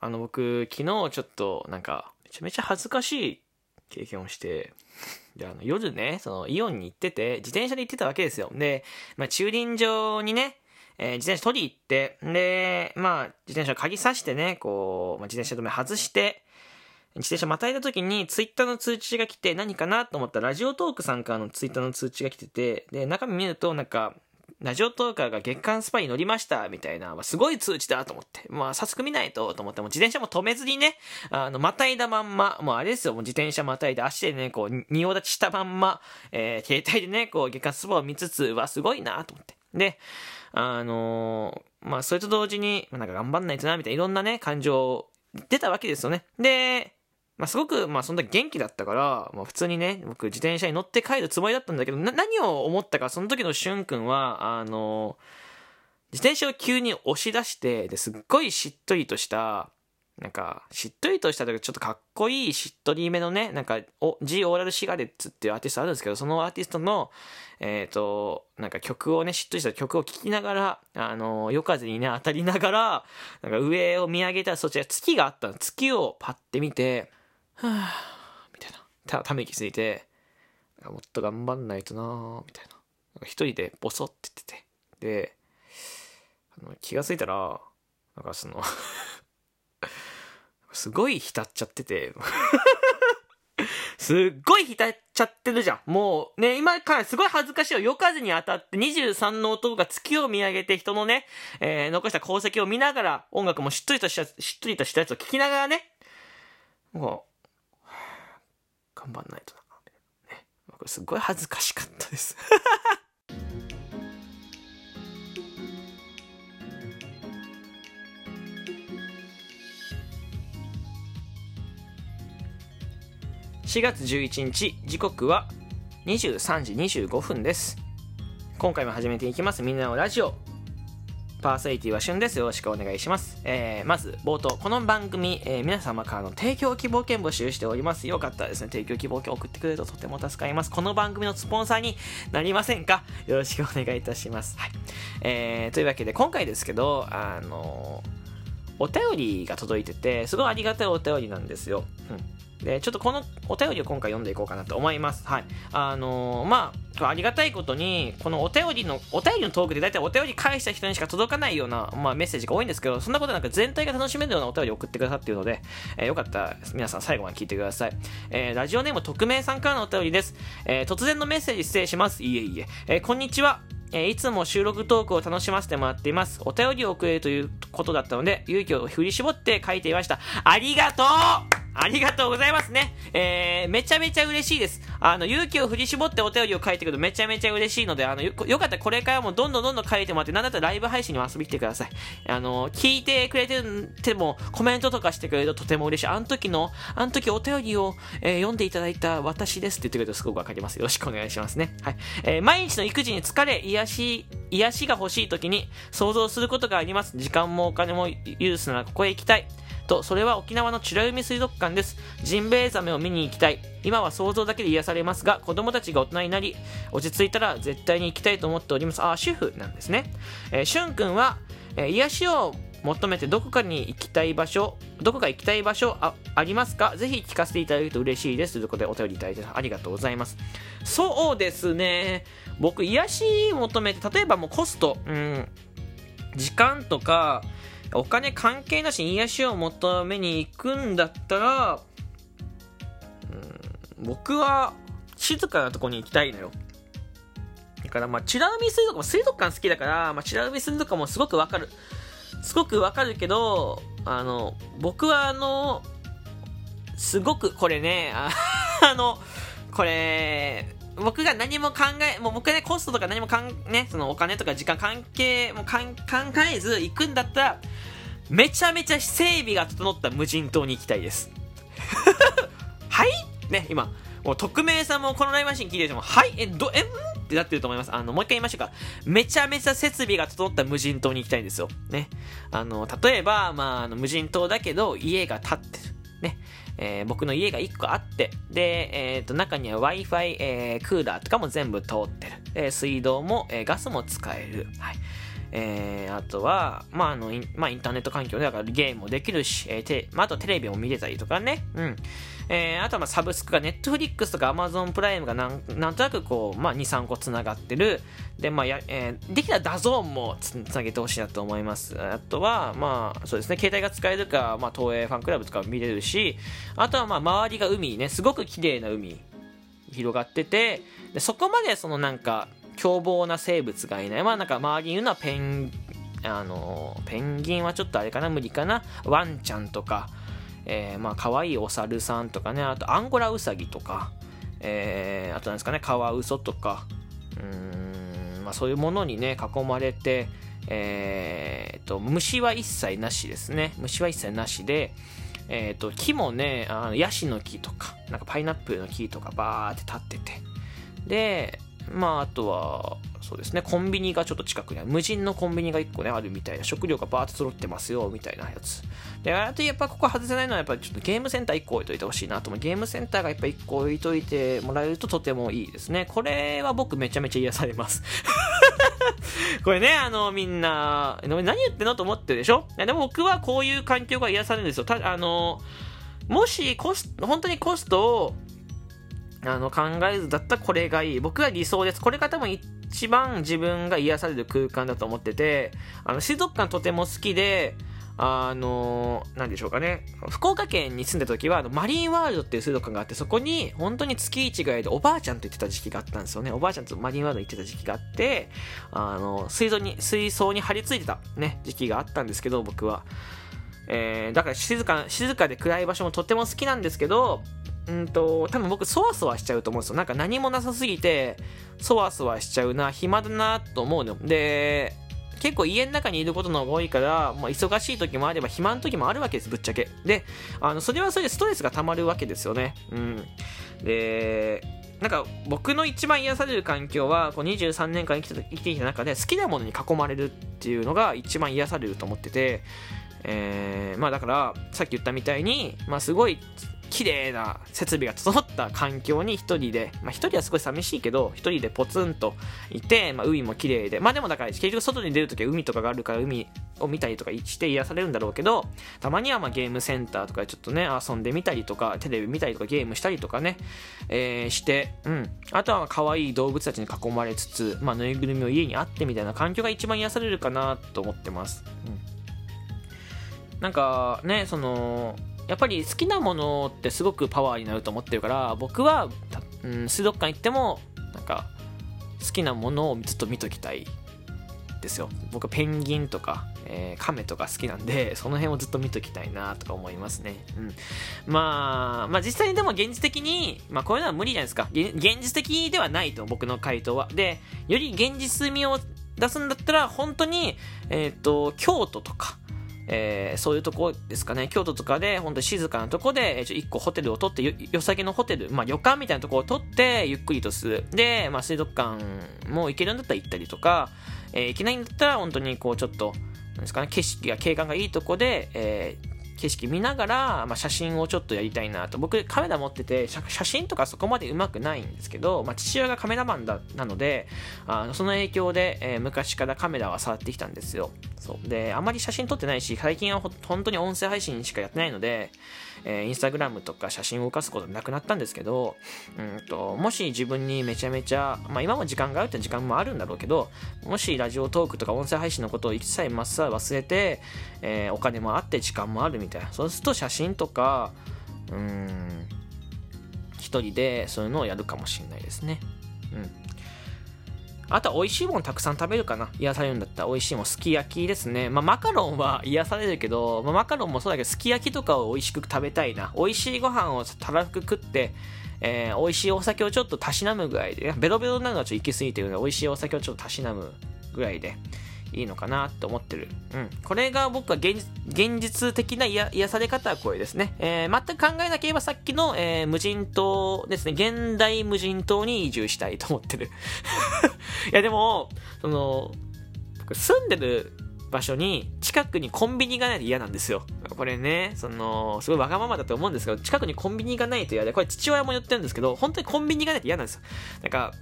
あの、僕、昨日ちょっと、なんか、めちゃめちゃ恥ずかしい経験をして、で、あの、夜ね、その、イオンに行ってて、自転車で行ってたわけですよ。で、まあ、駐輪場にね、えー、自転車取り行って、で、まあ、自転車鍵さしてね、こう、まあ、自転車止め外して、自転車またいだ時にツイッターの通知が来て何かなと思ったらラジオトークさんからのツイッターの通知が来てて、で、中身見るとなんか、ラジオトーカーが月間スパに乗りましたみたいな、まあ、すごい通知だと思って、まあ、早速見ないとと思って、もう自転車も止めずにね、あの、またいだまんま、もうあれですよ、もう自転車またいで足でね、こう、仁王立ちしたまんま、えー、携帯でね、こう、月間スパイを見つつ、わ、すごいなと思って。で、あのー、まあ、それと同時に、なんか頑張んないとな、みたいな、いろんなね、感情、出たわけですよね。で、まあ、すごく、まあ、そんな元気だったから、まあ、普通にね、僕、自転車に乗って帰るつもりだったんだけど、何を思ったか、その時のしゅんくんは、あの、自転車を急に押し出して、ですっごいしっとりとした、なんか、しっとりとしたというか、ちょっとかっこいいしっとりめのね、なんか、お、G オーラルシガレッツっていうアーティストあるんですけど、そのアーティストの、えっ、ー、と、なんか曲をね、しっとりした曲を聴きながら、あの、夜風にね、当たりながら、なんか上を見上げたら、そちら月があったの。月をパッて見て、はぁ、みたいな。た、ため息ついて、もっと頑張んないとなぁ、みたいな。一人でボソって言ってて。で、あの気がついたら、なんかその すごい浸っちゃってて すっごい浸っちゃってるじゃん。もう、ね、今からすごい恥ずかしいよ。夜風に当たって23の男が月を見上げて人のね、えー、残した功績を見ながら、音楽もしっとりとした、しっとりとしたやつを聴きながらね、もう、頑張んないとな。ね、これすごい恥ずかしかったです。4月11日時刻は23時25分です。今回も始めていきます。みんなのラジオ。パーソナリティは旬です。よろしくお願いします。えー、まず、冒頭、この番組、えー、皆様からの提供希望券募集しております。よかったらですね、提供希望券送ってくれるととても助かります。この番組のスポンサーになりませんか？よろしくお願いいたします。はい。えー、というわけで、今回ですけど、あのお便りが届いてて、すごいありがたいお便りなんですよ。うんで、ちょっとこのお便りを今回読んでいこうかなと思います。はい。あのー、まあ、ありがたいことに、このお便りの、お便りのトークで大体お便り返した人にしか届かないような、まあ、メッセージが多いんですけど、そんなことなんか全体が楽しめるようなお便りを送ってくださっているので、えー、よかったら皆さん最後まで聞いてください。えー、ラジオネーム匿名さんからのお便りです。え、突然のメッセージ失礼します。いえいえ。え、こんにちは。え、いつも収録トークを楽しませてもらっています。お便りを送れるということだったので、勇気を振り絞って書いていました。ありがとうありがとうございますね。えー、めちゃめちゃ嬉しいです。あの、勇気を振り絞ってお便りを書いてくるとめちゃめちゃ嬉しいので、あの、よよかったらこれからもどんどんどんどん書いてもらって、なんだったらライブ配信にも遊びに来てください。あの、聞いてくれてても、コメントとかしてくれるととても嬉しい。あの時の、あの時お便りを、えー、読んでいただいた私ですって言ってくれるとすごくわかります。よろしくお願いしますね。はい。えー、毎日の育児に疲れ、癒し、癒しが欲しい時に想像することがあります。時間もお金も許すならここへ行きたい。と、それは沖縄の美ら海水族館です。ジンベエザメを見に行きたい。今は想像だけで癒されますが、子供たちが大人になり、落ち着いたら絶対に行きたいと思っております。あ、主婦なんですね。えー、しゅんくんは、えー、癒しを求めてどこかに行きたい場所、どこか行きたい場所あありますか？ぜひ聞かせていただけると嬉しいです。ということでお便りいただいてありがとうございます。そうですね。僕、癒し求めて、例えばもうコスト、うん、時間とか、お金関係なしに癒しを求めに行くんだったら、うん、僕は静かなとこに行きたいのよ。だからまあ、チラ海水族も水族館好きだから、まあ、チラ海水族館もすごくわかる。すごくわかるけど、あの、僕はあの、すごくこれね、あの、これ、僕が何も考え、もう僕ね、コストとか何もかん、ね、そのお金とか時間関係もかん考えず行くんだったら、めちゃめちゃ整備が整った無人島に行きたいです。はい？ね、今、もう匿名さんもこのライブマシン聞いてても、はい、え、ど、え、ん？ってなってると思います。あの、もう一回言いましょうか。めちゃめちゃ設備が整った無人島に行きたいんですよ。ね。あの、例えば、まあ、あの無人島だけど、家が建ってる。ね。えー、僕の家が1個あって、で、えっ、ー、と、中には Wi-Fi、えー、クーラーとかも全部通ってる。え水道も、えガスも使える。はい。えー、あとは、まあ、あの、まあ、インターネット環境でだからゲームもできるし、えーてまあ、あとテレビも見れたりとかね、うん。えー、あとはまあサブスクが、ネットフリックスとかアマゾンプライムがなんなんとなくこう、まあ、2、3個つながってる。で、まあや、えー、できたら DAZN もつなげてほしいなと思います。あとは、まあ、そうですね、携帯が使えるか、まあ、東映ファンクラブとか見れるし、あとはまあ、周りが海ね、すごく綺麗な海広がってて、でそこまでそのなんか、凶暴な生物がいない。まあなんか周りにいるのはペン、あの、ペンギンはちょっとあれかな、無理かな。ワンちゃんとか、えー、まあ可愛いお猿さんとかね、あとアンゴラウサギとか、えー、あとなんですかね、カワウソとか、うん、まあそういうものにね、囲まれて、えー、と、虫は一切なしですね。虫は一切なしで、えー、と、木もね、あのヤシの木とか、なんかパイナップルの木とかバーって立ってて、で、まあ、あとは、そうですね、コンビニがちょっと近くにある。無人のコンビニが1個ね、あるみたいな。食料がバーッと揃ってますよ、みたいなやつ。で、あとやっぱここ外せないのは、やっぱりちょっとゲームセンター1個置いといてほしいなと思う。ゲームセンターがやっぱ1個置いといてもらえるととてもいいですね。これは僕めちゃめちゃ癒されます。これね、あの、みんな、何言ってんのと思ってるでしょ？でも僕はこういう環境が癒されるんですよ。たあの、もしコス、本当にコストをあの考えずだったらこれがいい。僕は理想です。これが多分一番自分が癒される空間だと思ってて、あの、水族館とても好きで、あの、なんでしょうかね。福岡県に住んだ時は、あの、マリンワールドっていう水族館があって、そこに、本当に月1ぐらいでおばあちゃんと行ってた時期があったんですよね。おばあちゃんとマリンワールド行ってた時期があって、あの、水槽に、水槽に張り付いてた、ね、時期があったんですけど、僕は。えー、だから静か、静かで暗い場所もとっても好きなんですけど、うんと、多分僕、そわそわしちゃうと思うんですよ。なんか何もなさすぎて、そわそわしちゃうな、暇だなと思うの。で、結構家の中にいることの方が多いから、まあ、忙しい時もあれば暇の時もあるわけです、ぶっちゃけ。で、あの、それはそれでストレスが溜まるわけですよね。うん。で、なんか僕の一番癒される環境は、こう23年間生きて生きてきた中で好きなものに囲まれるっていうのが一番癒されると思ってて、えー、まあだから、さっき言ったみたいに、まあすごい綺麗な設備が整った環境に一人で、まあ一人はすごい寂しいけど、一人でポツンといて、まあ海も綺麗で、まあでもだから結局外に出るときは海とかがあるから海を見たりとかして癒されるんだろうけど、たまにはまゲームセンターとかでちょっとね、遊んでみたりとか、テレビ見たりとかゲームしたりとかね、えー、して、うん。あとは可愛い動物たちに囲まれつつ、まあぬいぐるみを家にあってみたいな環境が一番癒されるかなと思ってます。うん。なんかね、その、やっぱり好きなものってすごくパワーになると思ってるから僕は、うん、水族館行ってもなんか好きなものをずっと見ときたいですよ。僕はペンギンとか、えー、カメとか好きなんでその辺をずっと見ときたいなとか思いますね、うん、まあまあ実際にでも現実的に、まあ、こういうのは無理じゃないですか。現実的ではないと僕の回答は。でより現実味を出すんだったら本当にえっ、ー、と京都とかえー、そういうとこですかね、京都とかで、本当に静かなとこで、えー、1個ホテルを取ってよ、良さげのホテル、まあ旅館みたいなとこを取って、ゆっくりとする。で、まあ水族館も行けるんだったら行ったりとか、えー、行けないんだったら、本当にこうちょっと、なんですかね、景色が、景観がいいとこで、えー、景色見ながら、まあ、写真をちょっとやりたいなと。僕カメラ持ってて、写真とかそこまで上手くないんですけど、まあ、父親がカメラマンだ、なので、あのその影響で、えー、昔からカメラは触ってきたんですよ。そう。で、あまり写真撮ってないし、最近は本当に音声配信しかやってないので、えー、インスタグラムとか写真を動かすことなくなったんですけど、うんと、もし自分にめちゃめちゃ、まあ今も時間があるって時間もあるんだろうけど、もしラジオトークとか音声配信のことを一切まっさら忘れて、えー、お金もあって時間もあるみたいな。そうすると写真とか、うん、一人でそういうのをやるかもしれないですね。うん。あとは美味しいものたくさん食べるかな癒されるんだったら美味しいものすき焼きですね。まあマカロンは癒されるけど、まあ、マカロンもそうだけどすき焼きとかを美味しく食べたいな。美味しいご飯をたらふく食って、えー、美味しいお酒をちょっとたしなむぐらいで、ベロベロなのがちょっと行き過ぎてるので、美味しいお酒をちょっとたしなむぐらいで、いいのかなって思ってる。うん。これが僕は現実的な癒され方はこれですね。えー、全く考えなければさっきの、えー、無人島ですね。現代無人島に移住したいと思ってる。いやでも、その、僕住んでる場所に近くにコンビニがないと嫌なんですよ。これね、その、すごいわがままだと思うんですけど、近くにコンビニがないと嫌で、これ父親も言ってるんですけど、本当にコンビニがないと嫌なんですよ。なんか、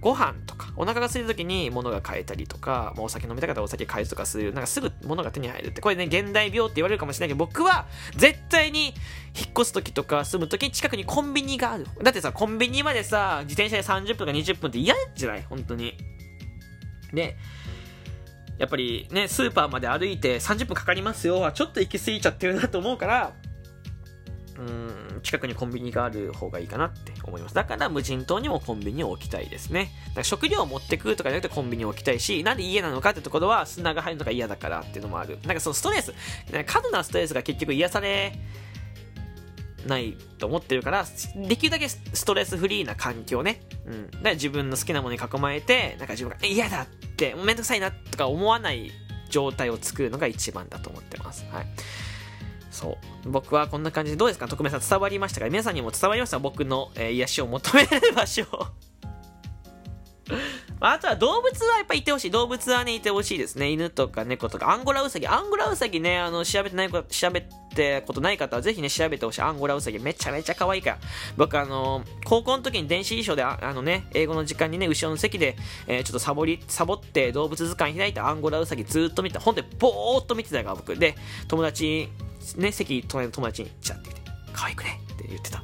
ご飯とか、お腹が空いた時に物が買えたりとか、まあ、お酒飲みたかったらお酒買えるとかする、なんかすぐ物が手に入るって、これね、現代病って言われるかもしれないけど、僕は絶対に引っ越す時とか住む時に近くにコンビニがある。だってさ、コンビニまでさ、自転車で30分か20分って嫌じゃない？本当に。で、やっぱりね、スーパーまで歩いて30分かかりますよ。ちょっと行き過ぎちゃってるなと思うから、うん、近くにコンビニがある方がいいかなって思います。だから無人島にもコンビニを置きたいですね。だから食料を持ってくるとかじゃなくてコンビニを置きたいし、なんで家なのかってところは砂が入るのが嫌だからっていうのもある。なんかそのストレス、過度なストレスが結局癒されないと思ってるから、できるだけストレスフリーな環境ね。うん。だから自分の好きなものに囲まれて、なんか自分が嫌だって、めんどくさいなとか思わない状態を作るのが一番だと思ってます。はい。そう。僕はこんな感じで、どうですか？徳明さん伝わりましたか？皆さんにも伝わりました？僕の、えー、癒しを求める場所。あとは動物はやっぱいてほしい。動物はね、いてほしいですね。犬とか猫とか、アンゴラウサギ。アンゴラウサギね、あの、調べてないこと調べてことない方はぜひね、調べてほしい。アンゴラウサギ。めちゃめちゃ可愛いから。僕あの、高校の時に電子辞書で、あのね、英語の時間にね、後ろの席で、えー、ちょっとサボり、サボって動物図鑑開いたアンゴラウサギずっと見て、ほんで、ぼーっと見てたから僕。で、友達ね、席隣の友達にチラって言って、可愛くね？って言ってた。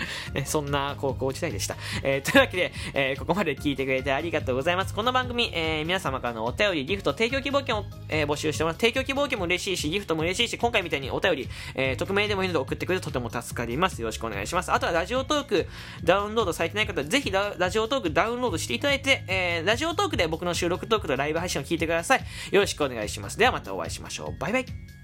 そんな高校時代でした。えー、というわけで、えー、ここまで聞いてくれてありがとうございます。この番組、えー、皆様からのお便り、ギフト、提供希望券を、えー、募集してます。提供希望券も嬉しいし、ギフトも嬉しいし、今回みたいにお便り、えー、匿名でもいいので送ってくれるととても助かります。よろしくお願いします。あとはラジオトーク、ダウンロードされてない方、ぜひラジオトークダウンロードしていただいて、えー、ラジオトークで僕の収録トークとライブ配信を聞いてください。よろしくお願いします。ではまたお会いしましょう。バイバイ。